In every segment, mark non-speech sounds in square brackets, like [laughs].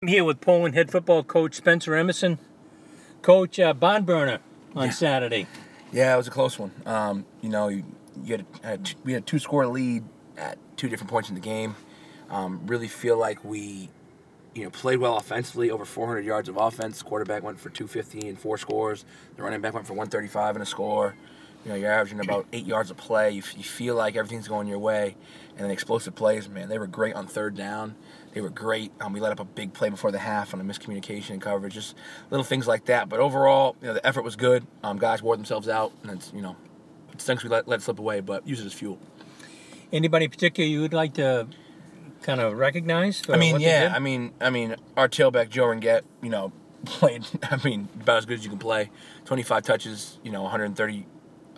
I'm here with Poland head football coach Spencer Emerson. Coach, uh, barn burner on Yeah. Saturday. Yeah, it was a close one. Um, you know, you, you had, a, had we had a two score lead at two different points in the game. Um, really feel like we, you know, played well offensively. Over 400 yards of offense. Quarterback went for 250 and four scores. The running back went for 135 and a score. You know, you're averaging about eight yards of play. You, f- you feel like everything's going your way, and then explosive plays. Man, they were great on third down. They were great. Um, we let up a big play before the half on a miscommunication and coverage, just little things like that. But overall, you know, the effort was good. Um, guys wore themselves out, and it's you know, it stinks we let, let it slip away, but use it as fuel. Anybody in particular you would like to kind of recognize? I mean, yeah. I mean, I mean, our tailback Joe Ringett, you know, [laughs] played. I mean, about as good as you can play. 25 touches, you know, 130,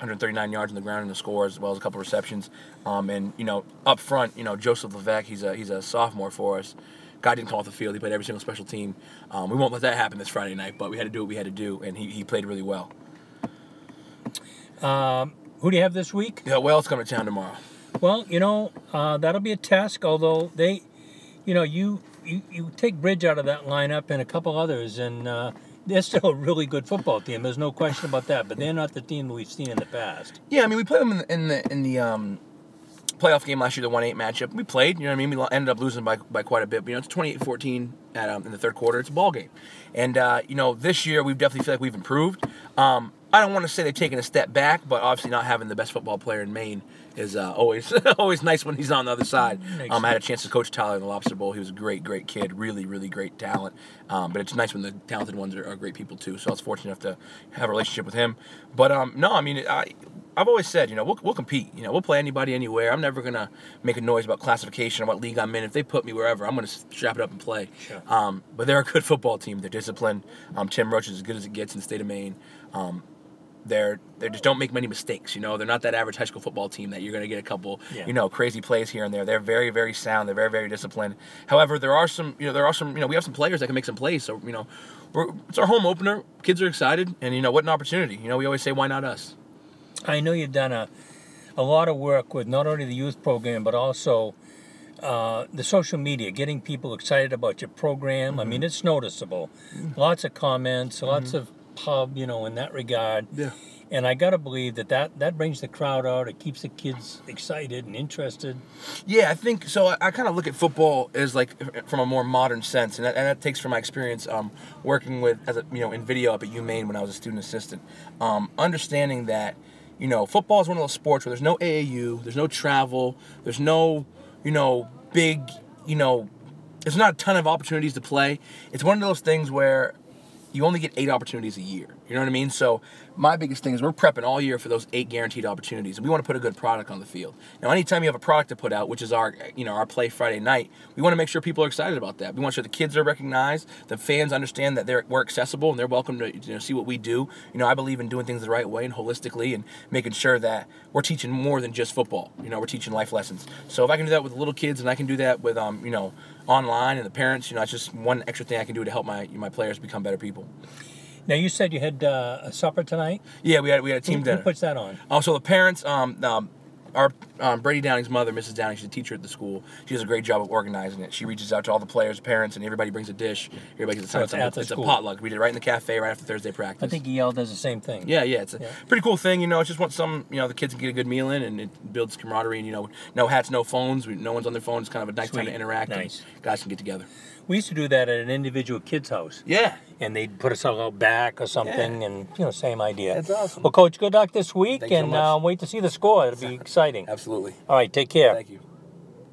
139 yards on the ground and the score, as well as a couple receptions. Um, and you know, up front, you know, Joseph Levesque, he's a he's a sophomore for us. Guy didn't come off the field. He played every single special team. Um, we won't let that happen this Friday night, but we had to do what we had to do, and he, he played really well. Um, who do you have this week? Yeah, Wells coming to town tomorrow. Well, you know, uh, that'll be a task, although they, you know, you, you, you take Bridge out of that lineup and a couple others, and uh, they're still a really good football team. There's no question about that, but they're not the team we've seen in the past. Yeah, I mean, we played them in the in the, in the um, playoff game last year, the one eight matchup. We played, you know what I mean. We ended up losing by, by quite a bit, but you know, it's 28-14 at, um, in the third quarter. It's a ball game, and uh, you know, this year we definitely feel like we've improved. Um, I don't want to say they've taken a step back, but obviously not having the best football player in Maine is uh, always [laughs] always nice when he's on the other side. Um, I had a chance to coach Tyler in the Lobster Bowl. He was a great, great kid, really, really great talent. Um, but it's nice when the talented ones are, are great people too. So I was fortunate enough to have a relationship with him. But um, no, I mean, I, I've always said, you know, we'll, we'll compete. You know, we'll play anybody anywhere. I'm never gonna make a noise about classification or what league I'm in. If they put me wherever, I'm gonna strap it up and play. Sure. Um, but they're a good football team. They're disciplined. Um, Tim Roach is as good as it gets in the state of Maine. Um, they're they just don't make many mistakes. You know, they're not that average high school football team that you're going to get a couple, Yeah. you know, crazy plays here and there. They're very very sound. They're very very disciplined. However, there are some, you know, there are some, you know, we have some players that can make some plays. So you know, we're, it's our home opener. Kids are excited, and you know, what an opportunity. You know, we always say, why not us? I know you've done a, a lot of work with not only the youth program, but also uh, the social media, getting people excited about your program. I mean, mm-hmm. it's noticeable. Mm. Lots of comments, lots mm-hmm. of pub, you know, in that regard. Yeah. And I got to believe that, that that brings the crowd out. It keeps the kids excited and interested. Yeah, I think so. I, I kind of look at football as like from a more modern sense, and that, and that takes from my experience um, working with as a you know in video up at UMaine when I was a student assistant. Um, understanding that you know football is one of those sports where there's no AAU, there's no travel, there's no you know big you know there's not a ton of opportunities to play. It's one of those things where you only get eight opportunities a year. You know what I mean? So my biggest thing is we're prepping all year for those eight guaranteed opportunities, and we want to put a good product on the field. Now, anytime you have a product to put out, which is our you know our play Friday night, we want to make sure people are excited about that. We want to sure the kids are recognized, the fans understand that they're we're accessible and they're welcome to you know, see what we do. You know, I believe in doing things the right way and holistically, and making sure that we're teaching more than just football. You know, we're teaching life lessons. So if I can do that with little kids, and I can do that with um you know online and the parents, you know, it's just one extra thing I can do to help my my players become better people. Now, you said you had uh, a supper tonight. Yeah, we had we had a team Who, dinner. who puts that on? Also, the parents, um, um, our um, Brady Downing's mother, Mrs. Downing, she's a teacher at the school. She does a great job of organizing it. She reaches out to all the players, parents, and everybody brings a dish. Everybody gets a So it's. It's a potluck. We did it right in the cafe right after Thursday practice. I think EL does the same thing. Yeah, yeah, it's a Yeah. pretty cool thing. You know, it's just want some, you know, the kids can get a good meal in, and it builds camaraderie. And you know, no hats, no phones. We, no one's on their phones. It's kind of a nice time to interact. and Nice. guys can get together. We used to do that at an individual kid's house. Yeah. and they'd put us all out back or something, and you know, same idea. That's awesome. Well, coach, good luck this week, Thanks so and much. uh, wait to see the score. It'll be [laughs] exciting. Absolutely. All right, take care. Thank you.